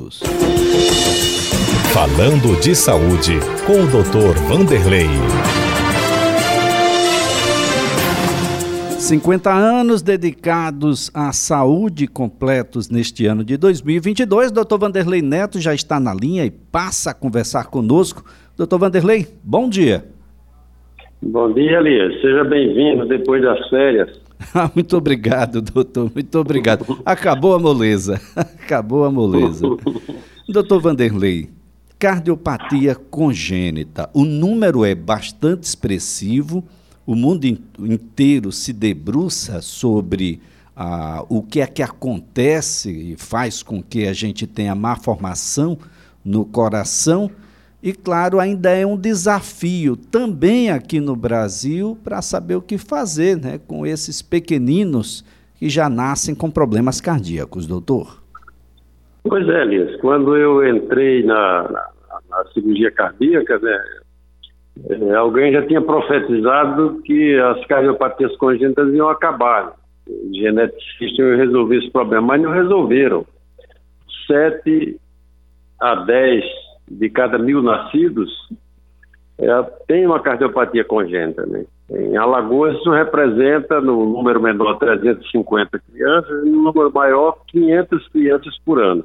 minutos. Falando de saúde com o Dr. Vanderlei. 50 anos dedicados à saúde completos neste ano de 2022. Doutor Vanderlei Neto já está na linha e passa a conversar conosco. Doutor Vanderlei, bom dia. Bom dia, Elias. Seja bem-vindo depois das férias. Muito obrigado, doutor. Muito obrigado. Acabou a moleza. Acabou a moleza. doutor Vanderlei, cardiopatia congênita. O número é bastante expressivo. O mundo inteiro se debruça sobre ah, o que é que acontece e faz com que a gente tenha má formação no coração e, claro, ainda é um desafio também aqui no Brasil para saber o que fazer né, com esses pequeninos que já nascem com problemas cardíacos, doutor. Pois é, Elias. Quando eu entrei na, na, na cirurgia cardíaca, né, é, alguém já tinha profetizado que as cardiopatias congênitas iam acabar. Os geneticistas iam resolver esse problema, mas não resolveram. 7 a 10 de cada mil nascidos é, tem uma cardiopatia congênita. Né? Em Alagoas, isso representa, no número menor, 350 crianças, e no número maior, 500 crianças por ano.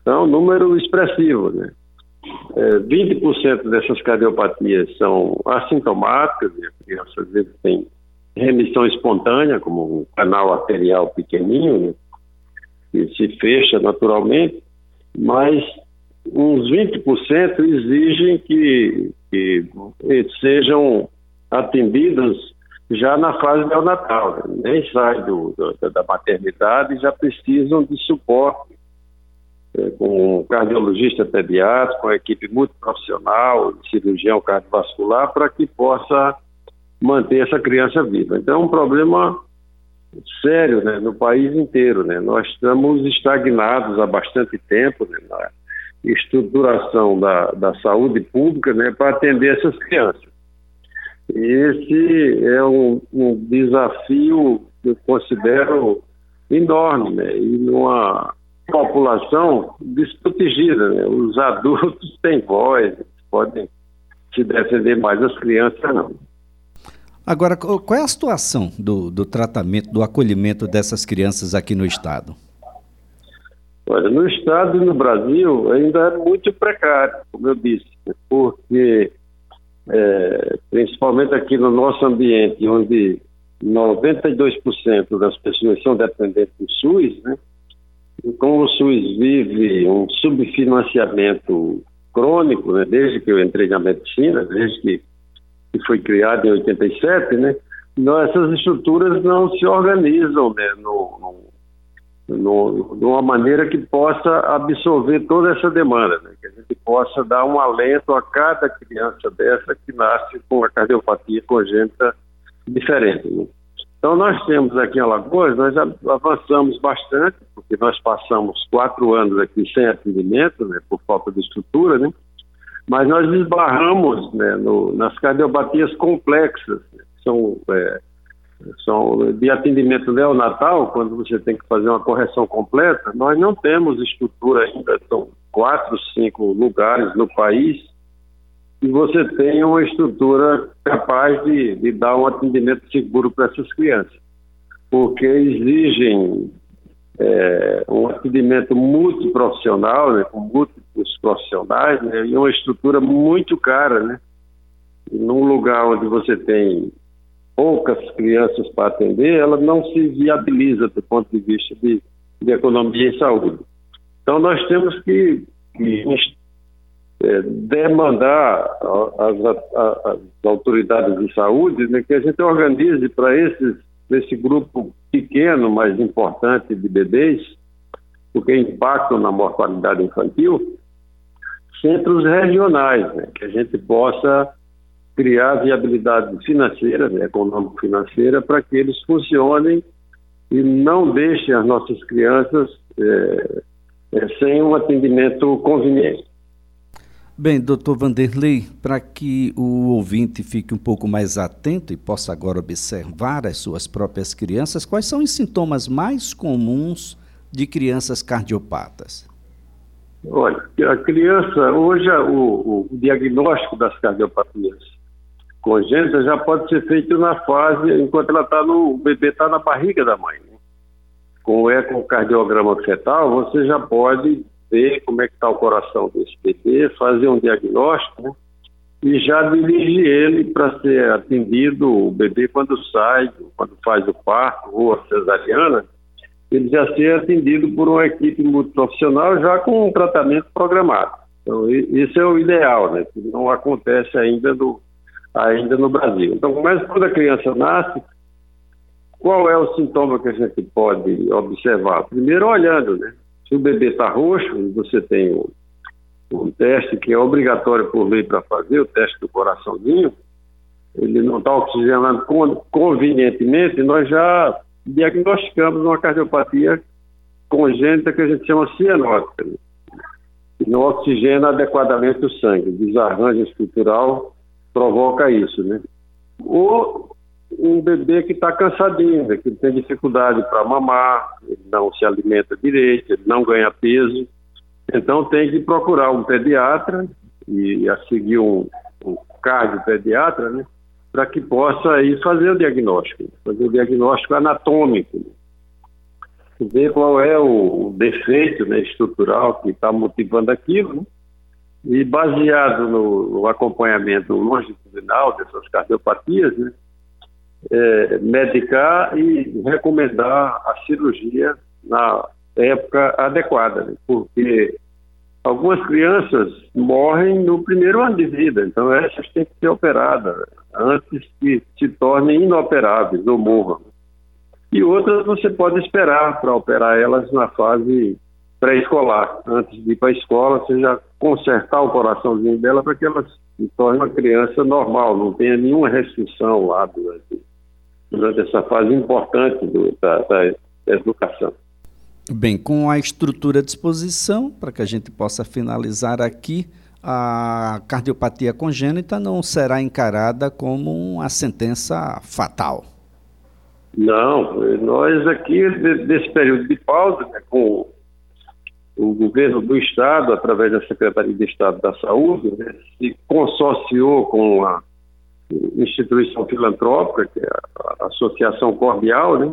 Então, um número expressivo. Né? É, 20% dessas cardiopatias são assintomáticas, e a criança às vezes tem remissão espontânea, como um canal arterial pequenininho, né? que se fecha naturalmente, mas uns 20% exigem que, que sejam atendidas já na fase neonatal, né? nem sai do, do, da maternidade já precisam de suporte é, com cardiologista pediátrico, com uma equipe multiprofissional, cirurgião cardiovascular, para que possa manter essa criança viva. Então é um problema sério né, no país inteiro. Né? Nós estamos estagnados há bastante tempo né, na, estruturação da, da saúde pública né, para atender essas crianças. Esse é um, um desafio que eu considero enorme, né, e numa população desprotegida. Né, os adultos têm voz, podem se defender mais, as crianças não. Agora, qual é a situação do, do tratamento, do acolhimento dessas crianças aqui no Estado? Olha, no Estado e no Brasil ainda é muito precário, como eu disse, porque é, principalmente aqui no nosso ambiente, onde 92% das pessoas são dependentes do SUS, né? E como o SUS vive um subfinanciamento crônico, né? desde que eu entrei na medicina, desde que, que foi criado em 87, né? Não, essas estruturas não se organizam né? no, no no, de uma maneira que possa absorver toda essa demanda, né? que a gente possa dar um alento a cada criança dessa que nasce com a cardiopatia congênita diferente. Né? Então, nós temos aqui em Alagoas, nós avançamos bastante, porque nós passamos quatro anos aqui sem atendimento, né, por falta de estrutura, né? mas nós esbarramos né, no, nas cardiopatias complexas, né? que são é, são de atendimento neonatal, quando você tem que fazer uma correção completa, nós não temos estrutura ainda, são quatro, cinco lugares no país que você tem uma estrutura capaz de, de dar um atendimento seguro para essas crianças, porque exigem é, um atendimento multiprofissional, né, com múltiplos profissionais, né, e uma estrutura muito cara, né, num lugar onde você tem poucas crianças para atender, ela não se viabiliza do ponto de vista de, de economia e saúde. Então, nós temos que, que é, demandar às, autoridades de saúde né, que a gente organize para esse grupo pequeno, mas importante de bebês, porque impactam na mortalidade infantil, centros regionais, né, que a gente possa criar viabilidade financeira, né, econômico-financeira, para que eles funcionem e não deixem as nossas crianças é, é, sem um atendimento conveniente. Bem, doutor Vanderlei, para que o ouvinte fique um pouco mais atento e possa agora observar as suas próprias crianças, quais são os sintomas mais comuns de crianças cardiopatas? Olha, a criança, hoje o, o diagnóstico das cardiopatias congênitas já pode ser feito na fase enquanto ela está no, o bebê está na barriga da mãe. Né? Com o ecocardiograma fetal, você já pode ver como é que está o coração desse bebê, fazer um diagnóstico, né? e já dirige ele para ser atendido o bebê quando sai, quando faz o parto ou a cesariana, ele já ser atendido por uma equipe multiprofissional já com um tratamento programado. Então, isso é o ideal, né? Que não acontece ainda no, ainda no Brasil. Então, mas quando a criança nasce, qual é o sintoma que a gente pode observar? Primeiro, olhando, né? Se o bebê está roxo, você tem um, um teste que é obrigatório por lei para fazer, o teste do coraçãozinho, ele não está oxigenando convenientemente, nós já diagnosticamos uma cardiopatia congênita que a gente chama cianótica, né? que não oxigena adequadamente o sangue. Desarranjo estrutural provoca isso, né? Ou um bebê que está cansadinho, né? que tem dificuldade para mamar, não se alimenta direito, não ganha peso. Então tem que procurar um pediatra e a seguir um, um cardiopediatra, né? para que possa aí fazer o diagnóstico, fazer o diagnóstico anatômico, ver qual é o defeito né, estrutural que está motivando aquilo, né? E baseado no, no, acompanhamento longitudinal dessas cardiopatias, né, é, medicar e recomendar a cirurgia na época adequada, né, porque algumas crianças morrem no primeiro ano de vida, então essas têm que ser operadas antes que se tornem inoperáveis ou morram. E outras você pode esperar para operar elas na fase pré-escolar. Antes de ir para a escola, você já consertar o coraçãozinho dela para que ela se torne uma criança normal, não tenha nenhuma restrição lá durante, durante essa fase importante do, da, da educação. Bem, com a estrutura à disposição, para que a gente possa finalizar aqui, a cardiopatia congênita não será encarada como uma sentença fatal. Não, nós aqui, desse período de pausa, né, com o governo do Estado, através da Secretaria de Estado da Saúde, né, se consorciou com a instituição filantrópica, que é a Associação Cordial, né,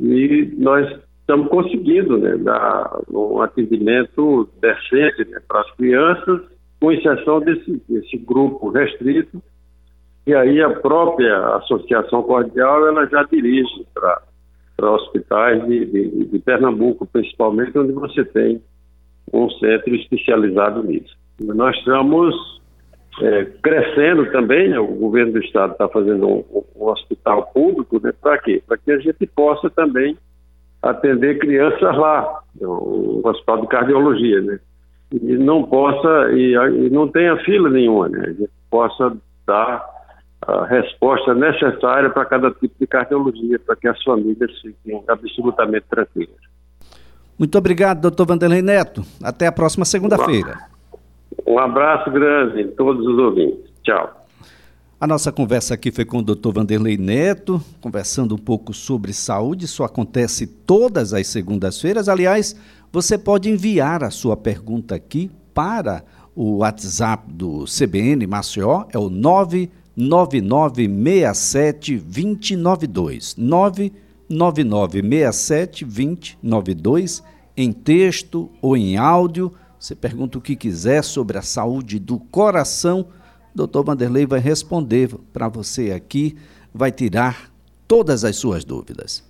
e nós estamos conseguindo né, dar um atendimento decente né, para as crianças, com exceção desse, desse grupo restrito, e aí a própria Associação Cordial ela já dirige para hospitais de, de, de, Pernambuco, principalmente, onde você tem um centro especializado nisso. Nós estamos é, crescendo também, né, o governo do estado está fazendo um, um, hospital público, né, para quê? Para que a gente possa também atender crianças lá, um hospital de cardiologia, né? E não possa, e, e não tenha fila nenhuma, né? A gente possa dar a resposta necessária para cada tipo de cardiologia, para que as famílias fiquem absolutamente tranquilas. Muito obrigado, doutor Vanderlei Neto. Até a próxima segunda-feira. Um abraço grande a todos os ouvintes. Tchau. A nossa conversa aqui foi com o Dr. Vanderlei Neto, conversando um pouco sobre saúde. Isso acontece todas as segundas-feiras. Aliás, você pode enviar a sua pergunta aqui para o WhatsApp do CBN Maceió, é o 99967 2092. 99967 2092, em texto ou em áudio. Você pergunta o que quiser sobre a saúde do coração doutor Vanderlei vai responder para você aqui, vai tirar todas as suas dúvidas.